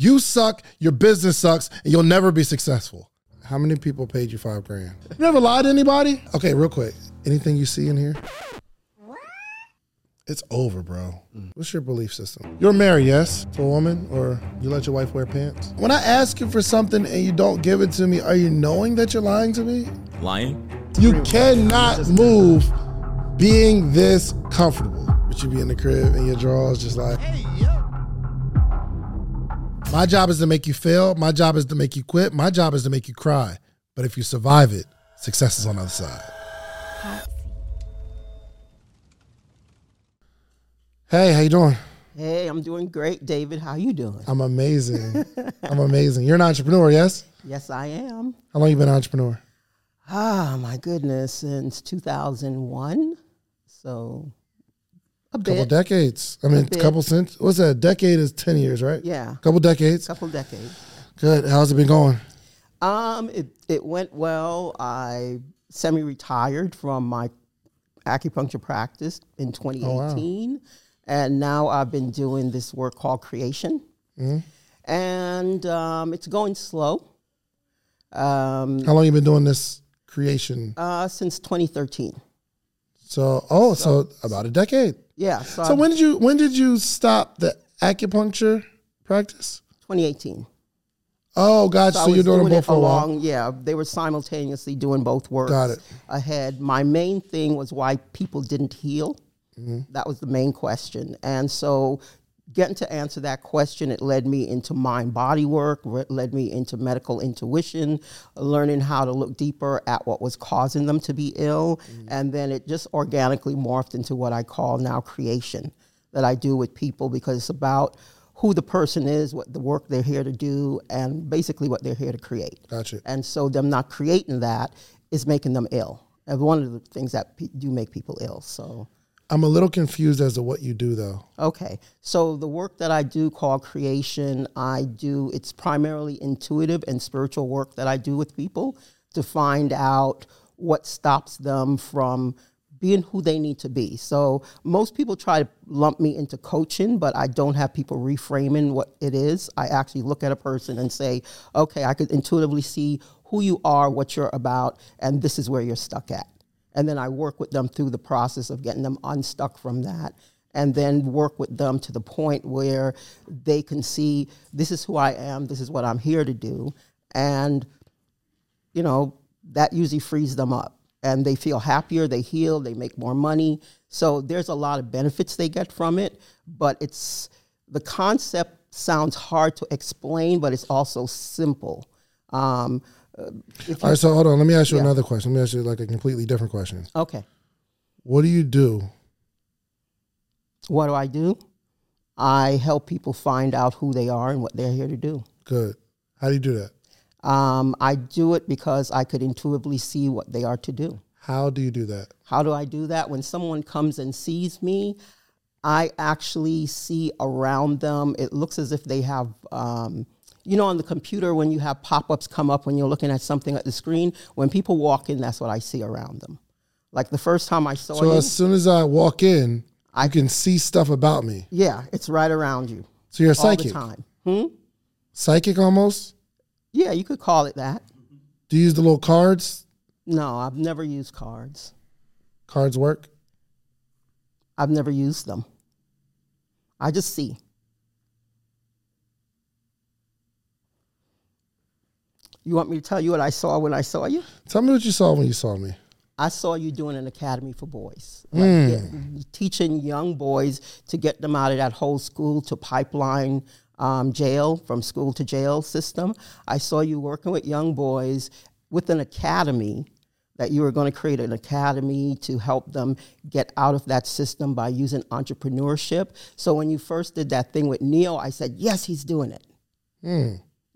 You suck, your business sucks, and you'll never be successful. How many people paid you five grand? You never lied to anybody? Okay, real quick. Anything you see in here? It's over, bro. What's your belief system? You're married, yes, to a woman, or you let your wife wear pants? When I ask you for something and you don't give it to me, are you knowing that you're lying to me? Lying? You cannot move being this comfortable. But you be in the crib and your drawers just like. My job is to make you fail. My job is to make you quit. My job is to make you cry. But if you survive it, success is on the other side. Hey, how you doing? Hey, I'm doing great, David. How you doing? I'm amazing. I'm amazing. You're an entrepreneur, yes? Yes, I am. How long you been an entrepreneur? Ah, my goodness, since 2001. So a couple bit, decades. I mean, a couple since what's that? A decade is ten years, right? yeah, couple decades. couple decades. Good. How's it been going? Um, it it went well. I semi-retired from my acupuncture practice in 2018, and now I've been doing this work called creation, and um, it's going slow. Um, How long you been doing this creation? uh, since 2013. So, oh, so, about a decade. Yeah. So, So when did you when did you stop the acupuncture practice? 2018. Oh, God. So, So, you're doing, doing both for a while. Yeah, they were simultaneously doing both works. Got it. Ahead. My main thing was why people didn't heal. Mm-hmm. That was the main question, and so getting to answer that question, it led me into mind body work. Led me into medical intuition, learning how to look deeper at what was causing them to be ill, Mm-hmm. and then it just organically morphed into what I call now creation that I do with people because it's about who the person is, what the work they're here to do, and basically what they're here to create. Gotcha. And so them not creating that is making them ill. And one of the things that do make people ill. So, I'm a little confused as to what you do, though. okay. So the work that I do called creation, I do, it's primarily intuitive and spiritual work that I do with people to find out what stops them from being who they need to be. So most people try to lump me into coaching, but I don't have people reframing what it is. I actually look at a person and say, okay, I could intuitively see who you are, what you're about, and this is where you're stuck at. And then I work with them through the process of getting them unstuck from that. And then work with them to the point where they can see this is who I am, this is what I'm here to do. And you know, that usually frees them up and they feel happier, they heal, they make more money. So there's a lot of benefits they get from it, but it's the concept sounds hard to explain, but it's also simple. Um, uh, if All right. So hold on. Let me ask you Yeah. another question. Let me ask you like a completely different question. okay, What do you do? what do I do? I help people find out who they are and what they're here to do. Good. How do you do that? Um, I do it because I could intuitively see what they are to do. How do you do that? How do I do that? When someone comes and sees me, I actually see around them, it looks as if they have, um, you know, on the computer when you have pop ups come up when you're looking at something at the screen, when people walk in, that's what I see around them. Like the first time I saw it. So you, as soon as I walk in, I can see stuff about me. yeah, it's right around you So you're a all psychic. the time. Hmm? Psychic almost. Yeah, you could call it that. Do you use the little cards? No, I've never used cards. Cards work. I've never used them. I just see. You want me to tell you what I saw when I saw you? Tell me what you saw when you saw me. I saw you doing an academy for boys, like get- teaching young boys to get them out of that whole school to pipeline um, jail, from school to jail system. I saw you working with young boys with an academy that you were going to create an academy to help them get out of that system by using entrepreneurship. So when you first did that thing with Neo, I said, yes, he's doing it.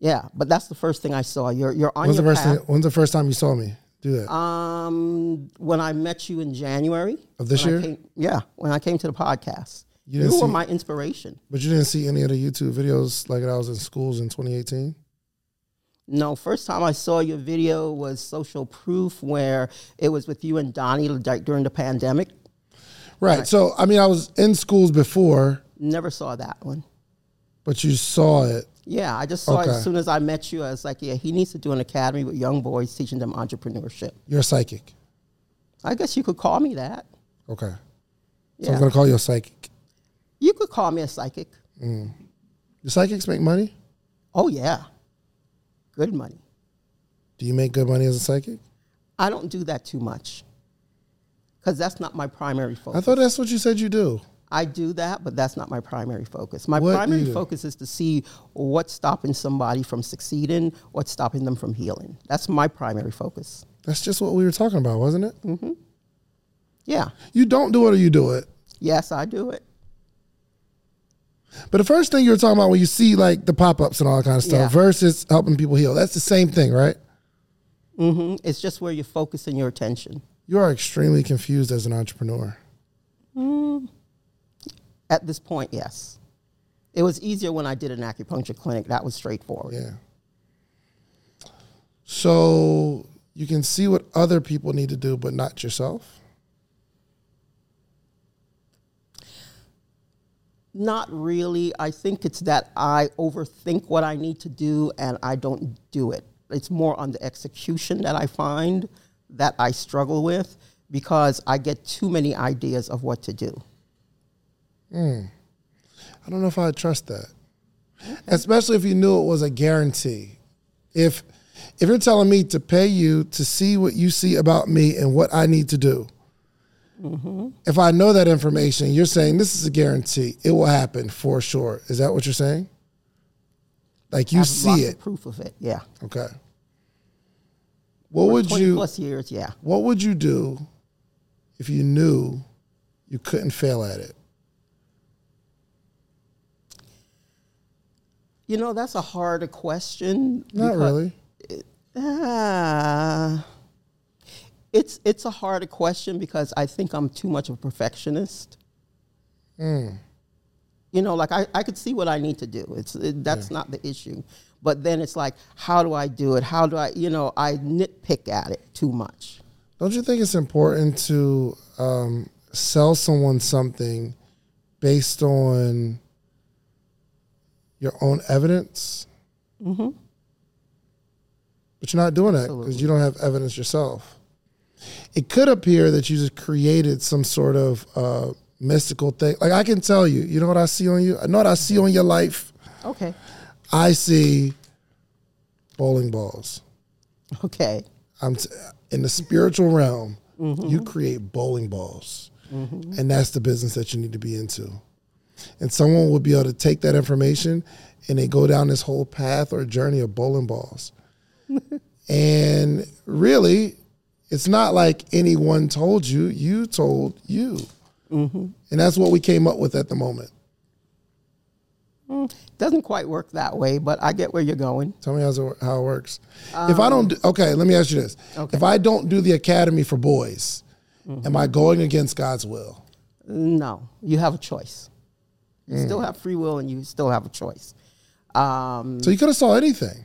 Yeah, but that's the first thing I saw. You're you're on When's the your first? path. Thing, when's the first time you saw me do that? Um, when I met you in January Of this year? came- yeah, when I came to the podcast, You you, were see- my inspiration. but you didn't see any of the YouTube videos like I was in schools in 2018. No, first time I saw your video was Social Proof, where it was with you and Donni like, during the pandemic. Right. So I mean, I was in schools before, Never saw that one. but you saw it. Yeah, I just saw it as soon as I met you. I was like, yeah, he needs to do an academy with young boys, teaching them entrepreneurship. You're a psychic. I guess you could call me that. Okay. So Yeah. I'm gonna call you a psychic. You could call me a psychic. Mm. Do psychics make money? Oh, yeah. Good money. Do you make good money as a psychic? I don't do that too much because that's not my primary focus. I thought that's what you said you do. I do that, but that's not my primary focus. My What primary focus is to see what's stopping somebody from succeeding, what's stopping them from healing. That's my primary focus. That's just what we were talking about, wasn't it? Yeah. You don't do it or you do it. Yes, I do it. But the first thing you were talking about when you see like the pop ups and all that kind of stuff Yeah. versus helping people heal, that's the same thing, right? Mm-hmm. It's just where you're focusing your attention. You are extremely confused as an entrepreneur. At this point, yes. It was easier when I did an acupuncture clinic. That was straightforward. Yeah. So you can see what other people need to do, but not yourself. Not really. I think it's that I overthink what I need to do and I don't do it. It's more on the execution that I find that I struggle with because I get too many ideas of what to do. Hmm. I don't know if I trust that, especially if you knew it was a guarantee. If if you're telling me to pay you to see what you see about me and what I need to do, mm-hmm. if I know that information, you're saying this is a guarantee. It will happen for sure. Is that what you're saying? Like you I have see it. of proof of it. Yeah. Okay. What would you plus years, yeah. what would you do if you knew you couldn't fail at it? You know, that's a harder question. Not really. Ah, it's it's a harder question because I think I'm too much of a perfectionist. Hmm. You know, like I, I could see what I need to do. It's it, that's not the issue. But then it's like, how do I do it? How do I, you know, I nitpick at it too much. Don't you think it's important to um, sell someone something based on your own evidence? Mm-hmm. But you're not doing that because you don't have evidence yourself. It could appear that you just created some sort of uh, mystical thing. Like I can tell you, you know what I see on you? I know what I see on your life. Okay. I see bowling balls. Okay. I'm t- in the spiritual realm. You create bowling balls, and that's the business that you need to be into. And someone will be able to take that information and they go down this whole path or journey of bowling balls. and really, it's not like anyone told you. You told you, mm-hmm. and that's what we came up with at the moment. Mm, doesn't quite work that way, but I get where you're going. Tell me how's it, how it works. if I don't, um, do, okay, let me ask you this: Okay. If I don't do the academy for boys, mm-hmm. am I going against God's will? No, you have a choice. You Mm. still have free will and you still have a choice. Um, So you could have saw anything.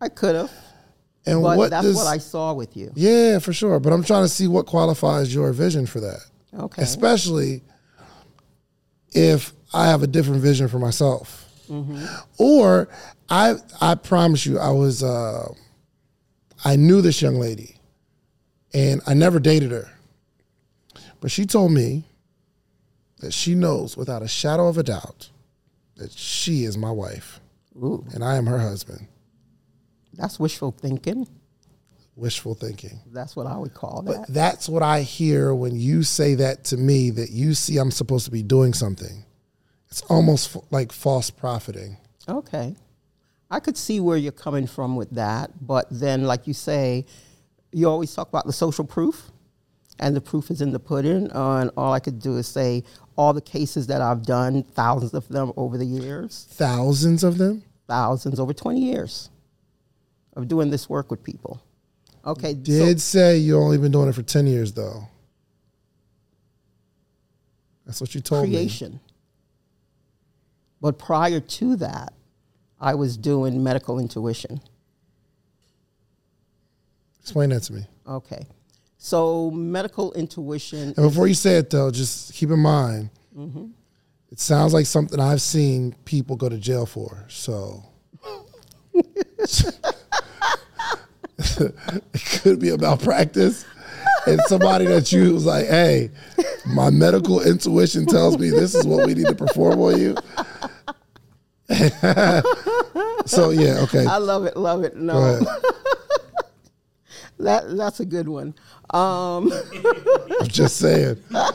I could have, And but what that's does? what I saw with you. yeah, for sure. But I'm trying to see what qualifies your vision for that, Okay. especially if I have a different vision for myself, or I I promise you, I was uh, I knew this young lady, and I never dated her, but she told me that she knows without a shadow of a doubt that she is my wife Ooh, and I am her husband. that's wishful thinking. Wishful thinking. That's what I would call that. But that. that's what I hear when you say that to me that you see I'm supposed to be doing something. It's almost f- like false profiting. Okay. I could see where you're coming from with that, but then, like you say, you always talk about the social proof, and the proof is in the pudding. Uh, and all I could do is say all the cases that I've done, thousands of them over the years, Thousands of them? thousands over 20 years of doing this work with people. Okay. so- Did say you only been doing it for 10 years though. That's what you told me. creation. But prior to that, I was doing medical intuition. Explain that to me. Okay. So medical intuition And before you say it though, just keep in mind mm-hmm. It sounds like something I've seen people go to jail for. So it could be a malpractice. And somebody that you was like, hey, my medical intuition tells me this is what we need to perform on you. so yeah, okay. I love it, love it. No. That that's a good one. Um, I'm just saying.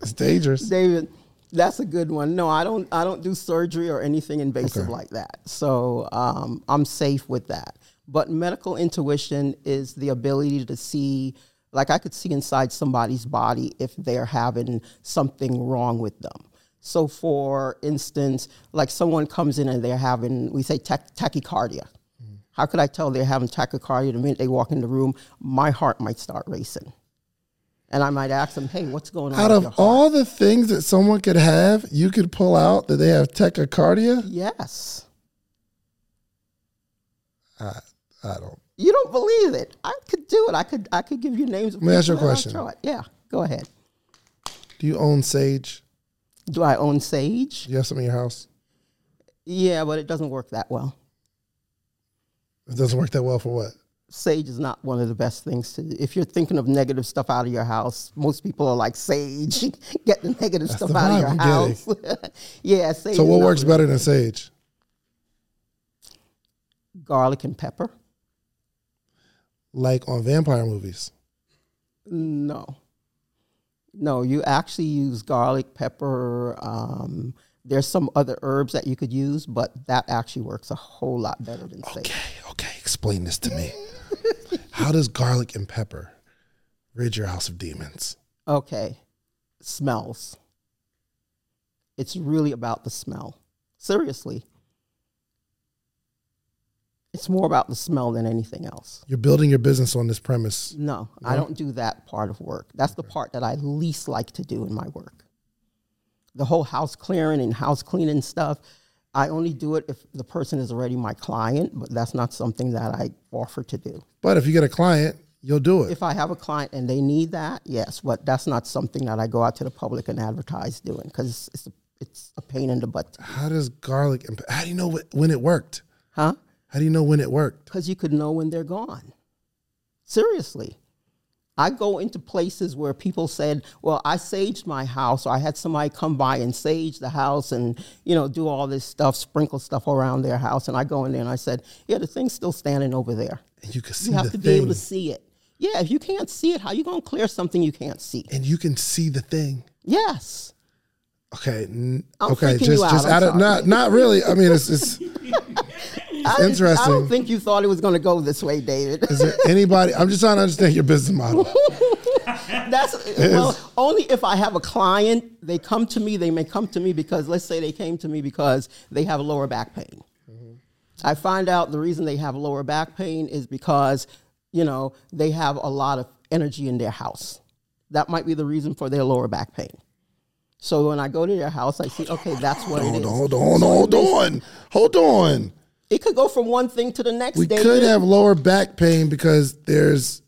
It's dangerous. David, that's a good one. No, I don't. I don't do surgery or anything invasive Okay. like that. So um, I'm safe with that. But medical intuition is the ability to see, like I could see inside somebody's body if they're having something wrong with them. So, for instance, like someone comes in and they're having, we say tach- tachycardia. How could I tell they're having tachycardia the minute they walk in the room? My heart might start racing. And I might ask them, hey, what's going on? Out of all the things that someone could have, you could pull out that they have tachycardia. Yes. I, I don't. You don't believe it. I could do it. I could I could give you names of Let me ask you a people that I've question. Yeah, go ahead. Do you own sage? Do I own sage? Do you have some in your house? Yeah, but it doesn't work that well. It doesn't work that well for what? Sage is not one of the best things to do. If you're thinking of negative stuff out of your house, most people are like sage, get the negative stuff the out of your I'm house. yeah, sage. So what works better than sage? Garlic and pepper? Like on vampire movies. No. No, you actually use garlic, pepper. Um, there's some other herbs that you could use, but that actually works a whole lot better than sage. Okay, okay. Explain this to me. How does garlic and pepper rid your house of demons? Okay, smells. It's really about the smell. Seriously. It's more about the smell than anything else. You're building your business on this premise. No, I don't do that part of work. That's the part that I least like to do in my work. The whole house clearing and house cleaning stuff, I only do it if the person is already my client, but that's not something that I offer to do. But if you get a client, you'll do it. If I have a client and they need that, yes, but that's not something that I go out to the public and advertise doing because it's a, it's a pain in the butt. How does garlic and how do you know when it worked? Huh? How do you know when it worked? because you could know when they're gone. Seriously. I go into places where people said, "Well, I saged my house, or I had somebody come by and sage the house, and you know, do all this stuff, sprinkle stuff around their house." And I go in there and I said, "Yeah, the thing's still standing over there. And you can see You have to be able to see it. Yeah, if you can't see it, how you gonna clear something you can't see? and you can see the thing. Yes, Okay. n- okay. Just out, just I'm out of not not really. I mean, it's it's. I, didn't- I don't think you thought it was gonna go this way, David. Is there anybody? I'm just trying to understand your business model. That's well, only if I have a client, they come to me, they may come to me because let's say they came to me because they have lower back pain. Mm-hmm. I find out the reason they have lower back pain is because, you know, they have a lot of energy in their house. That might be the reason for their lower back pain. So when I go to their house, I see, okay, that's what it Hold is. on, hold on, hold on, hold on. It could go from one thing to the next. We David. could have lower back pain because there's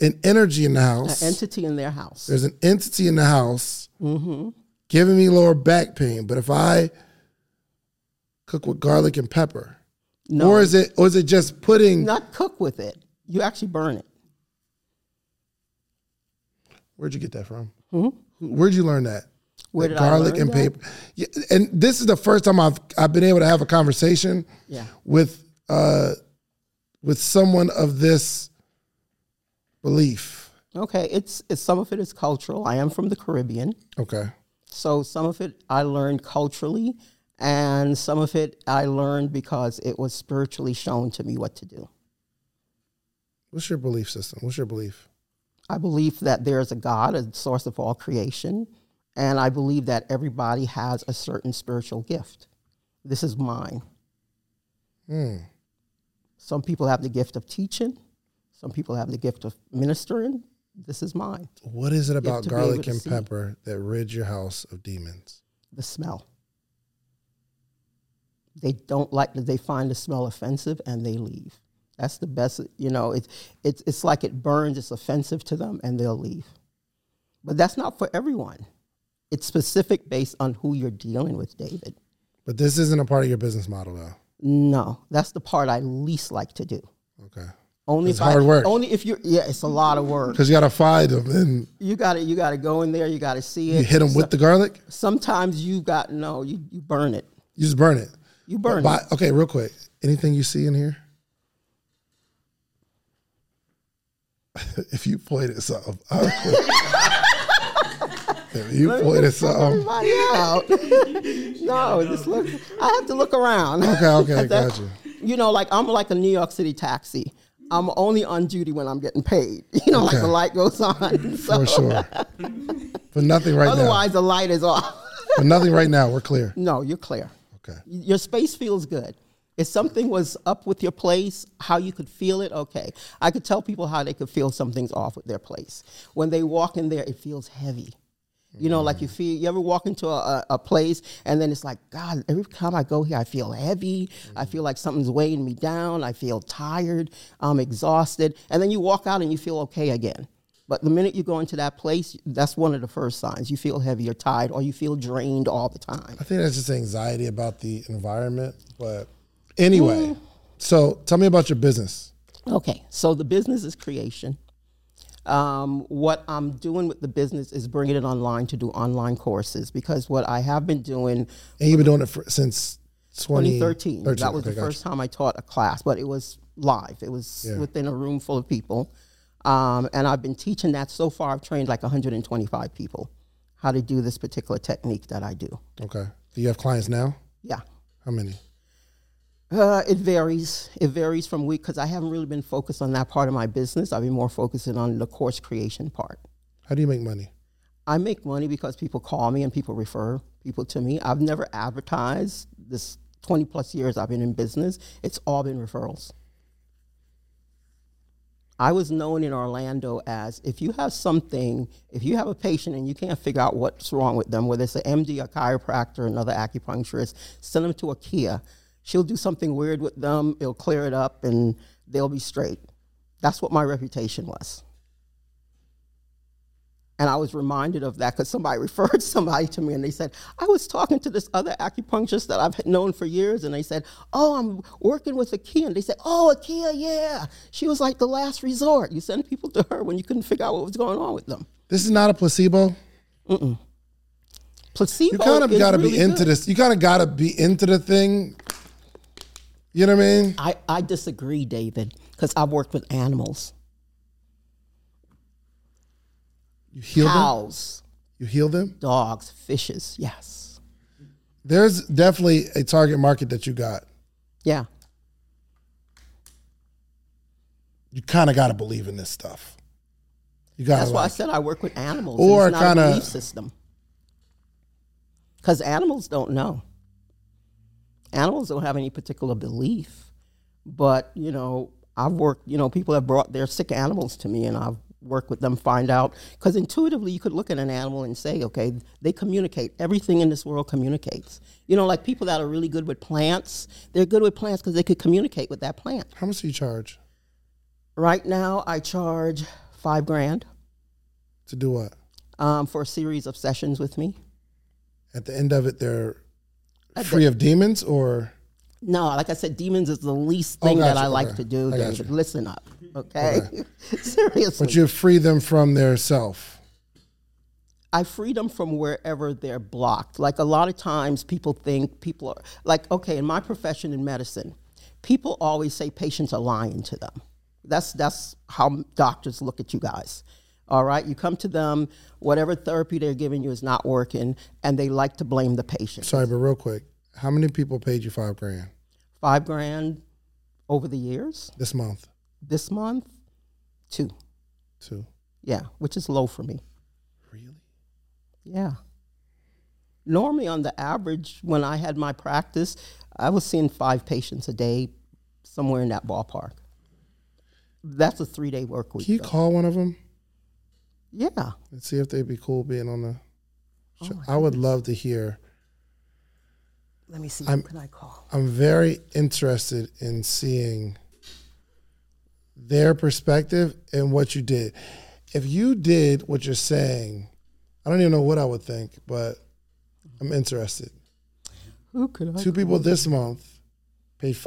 an energy in the house. An entity in their house. there's an entity in the house Mm-hmm. giving me lower back pain. But if I cook with garlic and pepper, No, or is it or is it just putting? not cook with it. You actually burn it. Where'd you get that from? Where'd you learn that? Where That did I garlic and paper. Yeah, and this is the first time I've I've been able to have a conversation Yeah. with uh with someone of this belief. Okay, it's, it's some of it is cultural. I am from the Caribbean, Okay. so some of it I learned culturally, and some of it I learned because it was spiritually shown to me what to do. What's your belief system? What's your belief? I believe that there is a God, a source of all creation, and I believe that everybody has a certain spiritual gift. This is mine. Hmm. Some people have the gift of teaching. Some people have the gift of ministering. This is mine. What is it about to be able garlic and see. pepper that rids your house of demons? the smell. They don't like that. They find the smell offensive and they leave. That's the best. You know, it's it's it's like it burns. It's offensive to them and they'll leave. But that's not for everyone. It's specific based on who you're dealing with, David. But this isn't a part of your business model, though. No, that's the part I least like to do. Okay. Only It's if I- hard work. Only if you're. Yeah, it's a lot of work. Because you got to find them and You got to You got to go in there. You got to see it. you hit them with the garlic. Sometimes you got no. You you burn it. You just burn it. You burn it. But, okay, real quick. Anything you see in here? if you pointed something, I would quit. if you pointed something, Everybody out. no, just look. I have to look around. okay, okay, That- got you. You know, like I'm like a New York City taxi. I'm only on duty when I'm getting paid. You know, like the light goes on. So For sure. But nothing right now. otherwise, the light is off. But nothing right now. We're clear. no, you're clear. Okay. Your space feels good. If something was up with your place, how you could feel it, okay. I could tell people how they could feel something's off with their place. When they walk in there, it feels heavy. You know, like you feel, you ever walk into a, a, place and then it's like, God, every time I go here, I feel heavy. I feel like something's weighing me down. I feel tired. I'm exhausted. And then you walk out and you feel okay again. But the minute you go into that place, that's one of the first signs. You feel heavy or tired or you feel drained all the time. I think that's just anxiety about the environment. But anyway, so tell me about your business. Okay, so the business is creation. Um, what I'm doing with the business is bringing it online to do online courses because what I have been doing And you've been doing it for, since 20, 2013. That was Okay, the first time I taught a class, but it was live. It was Yeah. within a room full of people. Um, and I've been teaching that so far. I've trained like 125 people how to do this particular technique that I do. Okay. Do you have clients now? Yeah. How many? Uh, it varies. It varies from week because I haven't really been focused on that part of my business. I've been more focusing on the course creation part. How do you make money? I make money because people call me and people refer people to me. I've never advertised this 20 plus years I've been in business. It's all been referrals. I was known in Orlando as if you have something, if you have a patient and you can't figure out what's wrong with them, whether it's an MD, a chiropractor, another acupuncturist, send them to Akia. She'll do something weird with them, it'll clear it up, and they'll be straight. That's what my reputation was. And I was reminded of that because somebody referred somebody to me and they said, I was talking to this other acupuncturist that I've known for years. And they said, Oh, I'm working with Akia. And they said, Oh, Akia, yeah. She was like the last resort. You send people to her when you couldn't figure out what was going on with them. This is not a placebo. Mm hmm. Placebo. You kind of got to really be into good. this. You kind of got to be into the thing. You know what I mean? I, I disagree, David, because I've worked with animals, You heal them. cows, You heal them. dogs, fishes. Yes. There's definitely a target market that you got. Yeah. You kind of got to believe in this stuff. You got That's to why I said I work with animals. Or a belief system. Because animals don't know. Animals don't have any particular belief. But, you know, I've worked, you know, people have brought their sick animals to me and I've worked with them, find out. Because intuitively, you could look at an animal and say, okay, they communicate. Everything in this world communicates. You know, like people that are really good with plants, they're good with plants because they could communicate with that plant. How much do you charge Right now, I charge five grand to do what? um, for a series of sessions with me. At the end of it, they're Uh, free of demons, or No, like I said, demons is the least Oh, thing that gotcha, I like to do, David. Listen up, okay? Seriously. but you free them from their self. I free them from wherever they're blocked. Like a lot of times people think people are, like, okay, in my profession in medicine, people always say patients are lying to them. That's, that's how doctors look at you guys. All right, you come to them, whatever therapy they're giving you is not working, and they like to blame the patient. Sorry, but real quick, how many people paid you five grand Five grand over the years. this month? This month, two. Two. Yeah, which is low for me. Really? Yeah. Normally, on the average, when I had my practice, I was seeing five patients a day, somewhere in that ballpark. That's a three day work week. Can you though. call one of them yeah. and see if they'd be cool being on the oh show? Oh, I would love to hear. Let me see. I'm- who can I call? I'm very interested in seeing their perspective and what you did. If you did what you're saying, I don't even know what I would think, but I'm interested. Who could I? Two people this month paid. F-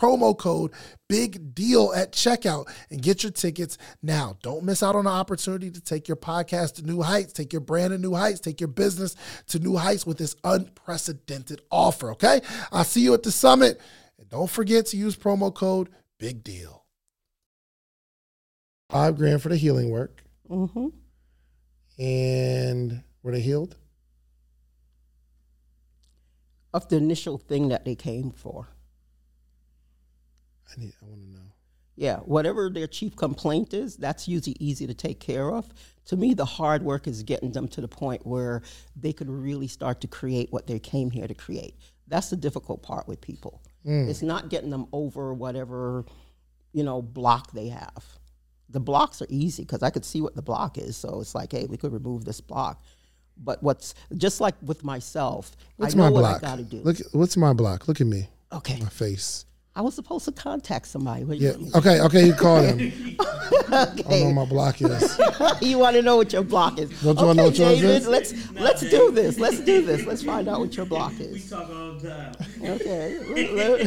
promo code big deal at checkout and get your tickets now. Don't miss out on the opportunity to take your podcast to new heights, take your brand to new heights, take your business to new heights with this unprecedented offer, okay? I'll see you at the summit. And don't forget to use promo code big deal. Five grand for the healing work. Mm-hmm. And were they healed? Of the initial thing that they came for. I need I want to know. Yeah, whatever their chief complaint is, that's usually easy to take care of. To me, the hard work is getting them to the point where they could really start to create what they came here to create. That's the difficult part with people. Mm. It's not getting them over whatever, you know, block they have. The blocks are easy because I could see what the block is. So it's like, hey, we could remove this block. But what's just like with myself, What's I know my what block? I got to do. Look, what's my block? Look at me, okay, my face. I was supposed to contact somebody. What do Yeah. you- Okay. Okay. You call him. okay. I don't know my block is. you want to know what your block is. Don't you okay, wanna know what yours David, is? Let's let's do this. Let's do this. Let's find out what your block is. We talk all the time. Okay. Let,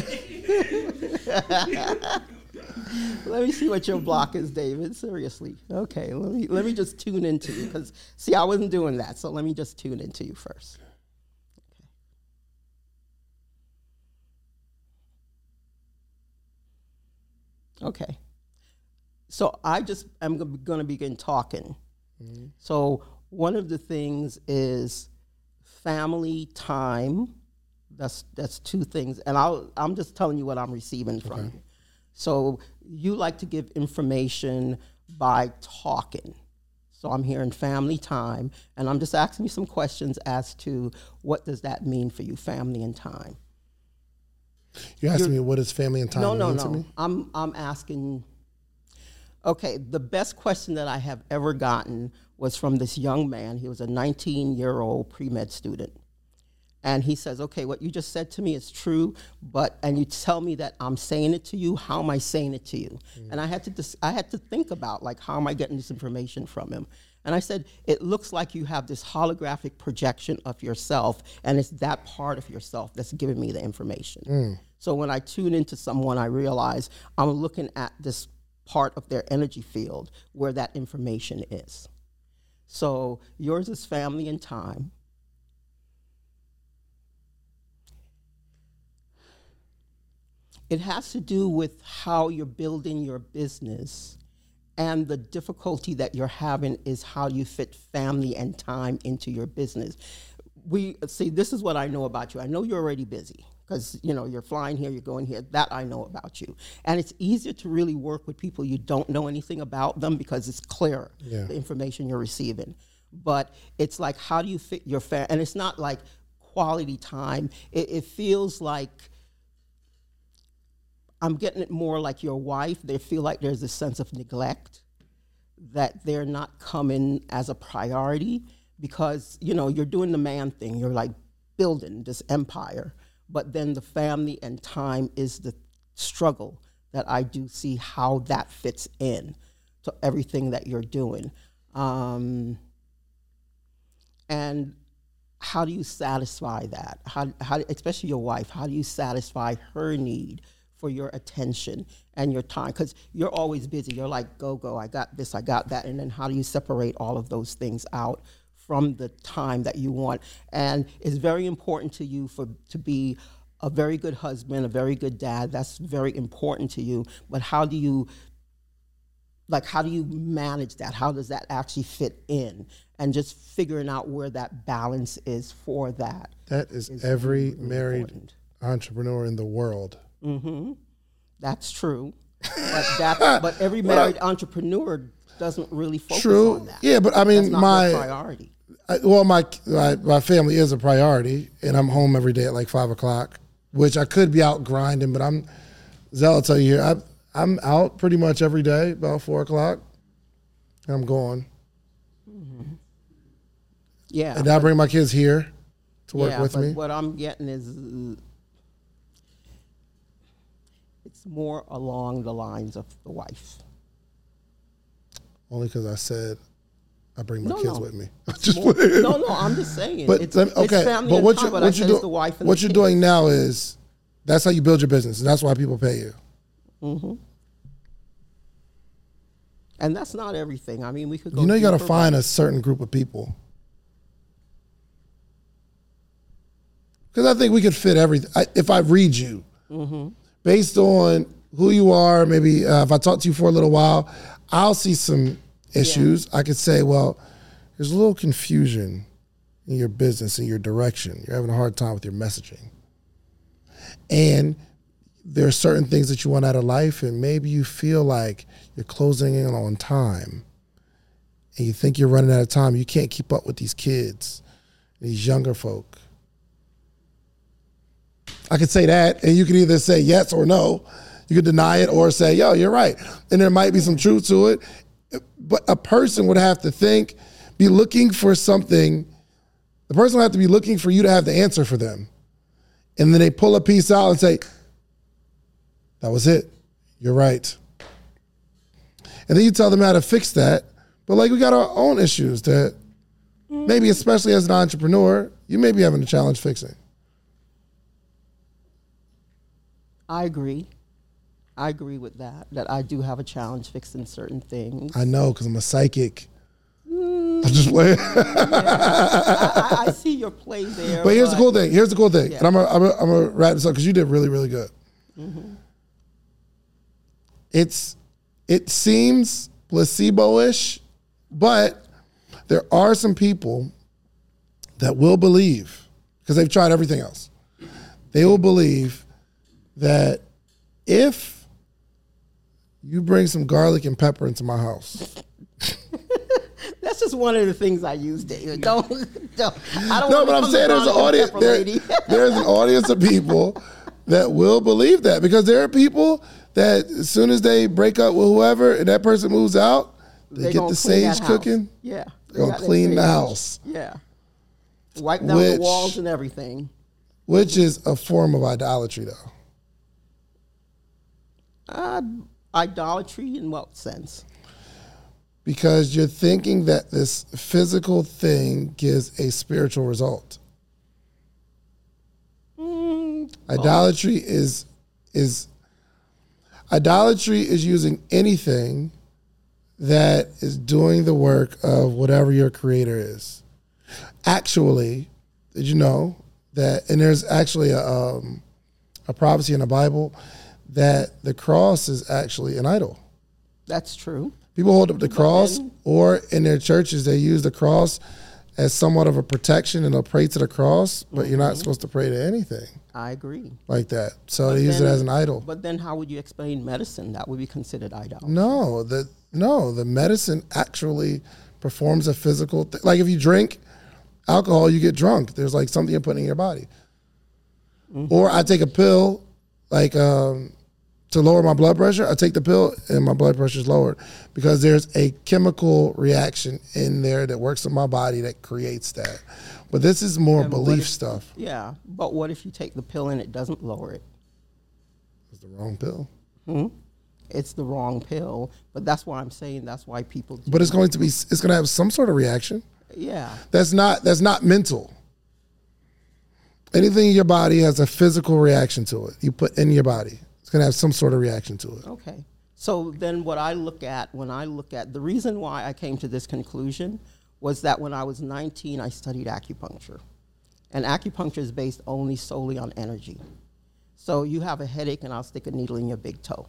let- let me see what your block is, David. Seriously. Okay. Let me let me just tune into you because see, I wasn't doing that. So let me just tune into you first. Okay. Okay. So I just am going to begin talking. Mm-hmm. So one of the things is family time. That's that's two things, and I'll I'm just telling you what I'm receiving from you. So you like to give information by talking. So I'm hearing family time, and I'm just asking you some questions as to what does that mean for you, family and time. You're asking me what is family and time No, no, no. me? I'm I'm asking. Okay, the best question that I have ever gotten was from this young man. He was a 19 year old pre med student. And he says, Okay, what you just said to me is true, but, and you tell me that I'm saying it to you, how am I saying it to you? Mm. And I had to, dis- I had to think about, like, how am I getting this information from him? And I said, It looks like you have this holographic projection of yourself, and it's that part of yourself that's giving me the information. Mm. So when I tune into someone, I realize I'm looking at this part of their energy field where that information is. So yours is family and time. It has to do with how you're building your business. And the difficulty that you're having is how you fit family and time into your business. We see, this is what I know about you. I know you're already busy because you know you're flying here, you're going here. That I know about you. And it's easier to really work with people you don't know anything about them because it's clear Yeah. the information you're receiving. But it's like, how do you fit your family? And it's not like quality time. It, it feels like I'm getting it more like your wife. They feel like there's a sense of neglect, that they're not coming as a priority because, you know, you're doing the man thing. You're like building this empire. But then the family and time is the struggle that I do see how that fits in to everything that you're doing. Um, and how do you satisfy that? How, how, especially your wife, how do you satisfy her need for your attention and your time? Because you're always busy. You're like, go, go, I got this, I got that. And then how do you separate all of those things out from the time that you want? And it's very important to you for to be a very good husband, a very good dad. That's very important to you. But how do you like how do you manage that how does that actually fit in and just figuring out where that balance is for that That is every really married important. entrepreneur in the world. Mm-hmm. that's true but that but every married entrepreneur doesn't really focus True. on that True. Yeah, but I mean, my priority I, well, my, my my family is a priority, and I'm home every day at like five o'clock, which I could be out grinding, but I'm. Zell I'll tell you here, I, I'm out pretty much every day about four o'clock. and I'm going, mm-hmm. yeah and I bring my kids here to work yeah, with me. what i'm getting is it's more along the lines of the wife Only because I said I bring my No, kids no. with me. Just More- no no i'm just saying But it's, me- okay, family but what you what you said do, it's the wife and what you're doing now is that's how you build your business, and that's why people pay you. And that's not everything. I mean, we could go. You know, you got to find a certain group of people. Because I think we could fit everything. I, if I read you, Mm-hmm. Based on who you are, maybe uh, if I talk to you for a little while, I'll see some issues. I could say, well, there's a little confusion in your business and your direction. You're having a hard time with your messaging. And there are certain things that you want out of life, and maybe you feel like you're closing in on time and you think you're running out of time. You can't keep up with these kids, these younger folk. I could say that, and you could either say yes or no. You could deny it or say, yo, you're right. And there might be some truth to it. But a person would have to think, be looking for something. The person would have to be looking for you to have the answer for them. And then they pull a piece out and say, that was it. You're right. And then you tell them how to fix that. But like we got our own issues that maybe, especially as an entrepreneur, you may be having a challenge fixing. I agree. I agree with that. That I do have a challenge fixing certain things. I know because I'm a psychic. I'm just playing. Mm, I, I, I see your play there. But here's the cool thing. Here's the cool thing. And I'm gonna I'm gonna- I'm wrap this up because you did really really good. Mm-hmm. It's it seems placebo-ish, but there are some people that will believe, because they've tried everything else, they will believe that if you bring some garlic and pepper into my house, That's just one of the things I use, David. Don't, don't. I don't no, but I'm saying there's an audience. There, there's an audience of people that will believe that because there are people that as soon as they break up with whoever and that person moves out, they, They get the sage cooking. Yeah, They're gonna clean the house, Yeah, wipe down Which- the walls and everything. which is a form of idolatry, though. Uh, idolatry in what sense? because you're thinking that this physical thing gives a spiritual result. Mm, Idolatry is is idolatry is using anything that is doing the work of whatever your creator is. Actually, did you know that and there's actually a um, a prophecy in the Bible that the cross is actually an idol. that's true. People hold up the cross, or in their churches, they use the cross as somewhat of a protection and they'll pray to the cross, but you're not supposed to pray to anything I agree. like that. So they use it as an idol. But then, how would you explain medicine? That would be considered idol. No, the no, the medicine actually performs a physical th- like if you drink alcohol, you get drunk. There's like something you're putting in your body. Or I take a pill, like um, to lower my blood pressure. I take the pill and my blood pressure is lowered because there's a chemical reaction in there that works in my body that creates that. But this is more what belief if- stuff. Yeah, but what if you take the pill and it doesn't lower it? It's the wrong pill. Hmm? It's the wrong pill. But that's why I'm saying that's why people. Do, But it's going to be it's going to have some sort of reaction. yeah, That's not that's not mental. Anything in your body has a physical reaction to it. You put in your body. It's gonna have some sort of reaction to it. Okay. So then what I look at when I look at the reason why I came to this conclusion was that when I was 19 I studied acupuncture. And acupuncture is based only solely on energy. So you have a headache and I'll stick a needle in your big toe.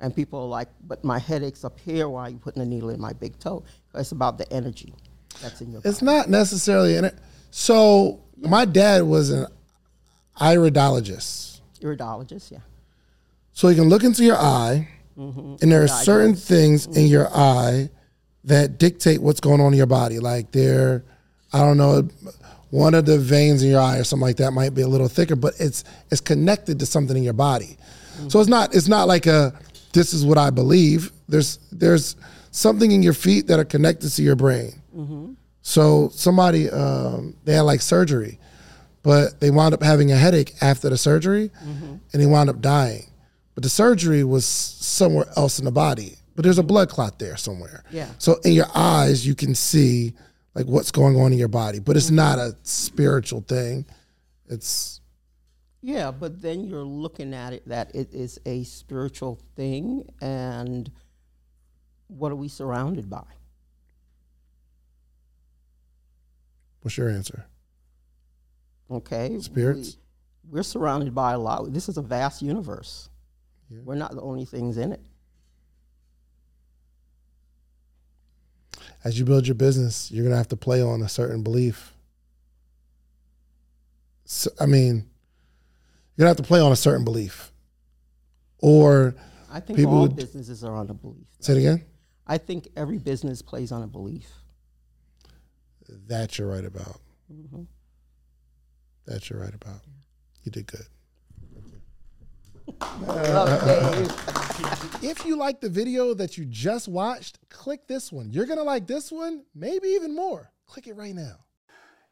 And people are like, but my headache's up here, why are you putting a needle in my big toe? It's about the energy that's in your body. It's not necessarily in it. So my dad was an iridologist. Iridologist, yeah. So he can look into your eye, mm-hmm. and there are certain things in mm-hmm. your eye that dictate what's going on in your body. Like there, I don't know, one of the veins in your eye or something like that might be a little thicker, but it's it's connected to something in your body. Mm-hmm. So it's not it's not like a this is what I believe. There's there's something in your feet that are connected to your brain. So somebody um, they had like surgery, but they wound up having a headache after the surgery, and he wound up dying. But the surgery was somewhere else in the body. But there's a blood clot there somewhere. Yeah. So in your eyes, you can see like what's going on in your body, but it's mm-hmm. not a spiritual thing. It's Yeah, but then you're looking at it that it is a spiritual thing, and what are we surrounded by? what's your answer? Okay, Spirits? We, are surrounded by a lot. This is a vast universe. We're not the only things in it. As you build your business, you're gonna have to play on a certain belief. So, I mean, you're gonna have to play on a certain belief, or I think People all businesses are on a belief. say it again. I think every business plays on a belief. That you're right about. Mm-hmm. That you're right about. You did good. Uh, if you like the video that you just watched, click this one. You're going to like this one, maybe even more. Click it right now.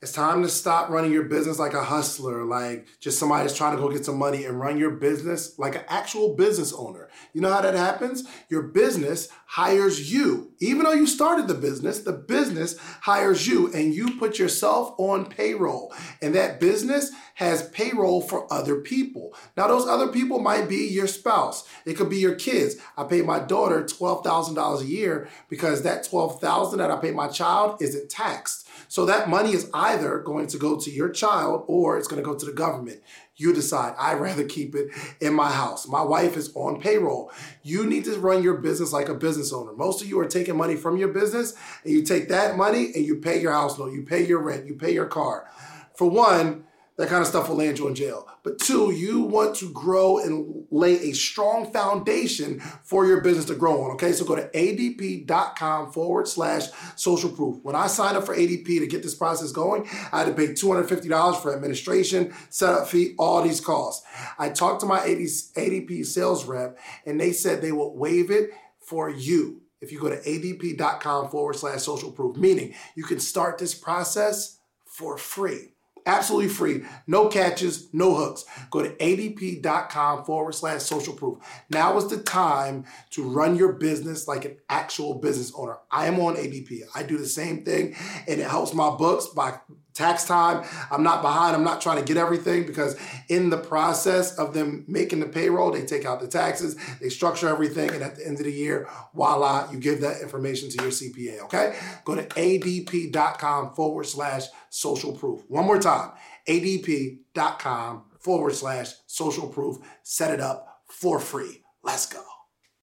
It's time to stop running your business like a hustler, like just somebody that's trying to go get some money and run your business like an actual business owner. You know how that happens? Your business hires you. Even though you started the business, the business hires you and you put yourself on payroll. And that business has payroll for other people. Now, those other people might be your spouse. It could be your kids. I pay my daughter $12,000 a year because that 12,000 that I pay my child isn't taxed. So that money is either going to go to your child or it's going to go to the government. You decide. I'd rather keep it in my house. My wife is on payroll. You need to run your business like a business owner. Most of you are taking money from your business and you take that money and you pay your house loan, you pay your rent, you pay your car. For one, that kind of stuff will land you in jail. But two, you want to grow and lay a strong foundation for your business to grow on. Okay, so go to adp.com forward slash social proof. When I signed up for ADP to get this process going, I had to pay $250 for administration, setup fee, all these costs. I talked to my ADP sales rep and they said they will waive it for you if you go to adp.com forward slash social proof, meaning you can start this process for free. Absolutely free. No catches, no hooks. Go to adp.com forward slash social proof. Now is the time to run your business like an actual business owner. I am on ADP. I do the same thing and it helps my books by tax time. I'm not behind. I'm not trying to get everything because in the process of them making the payroll, they take out the taxes, they structure everything, and at the end of the year, voila, you give that information to your CPA. Okay? Go to adp.com forward slash social proof. One more time, adp.com forward slash social proof. Set it up for free. Let's go.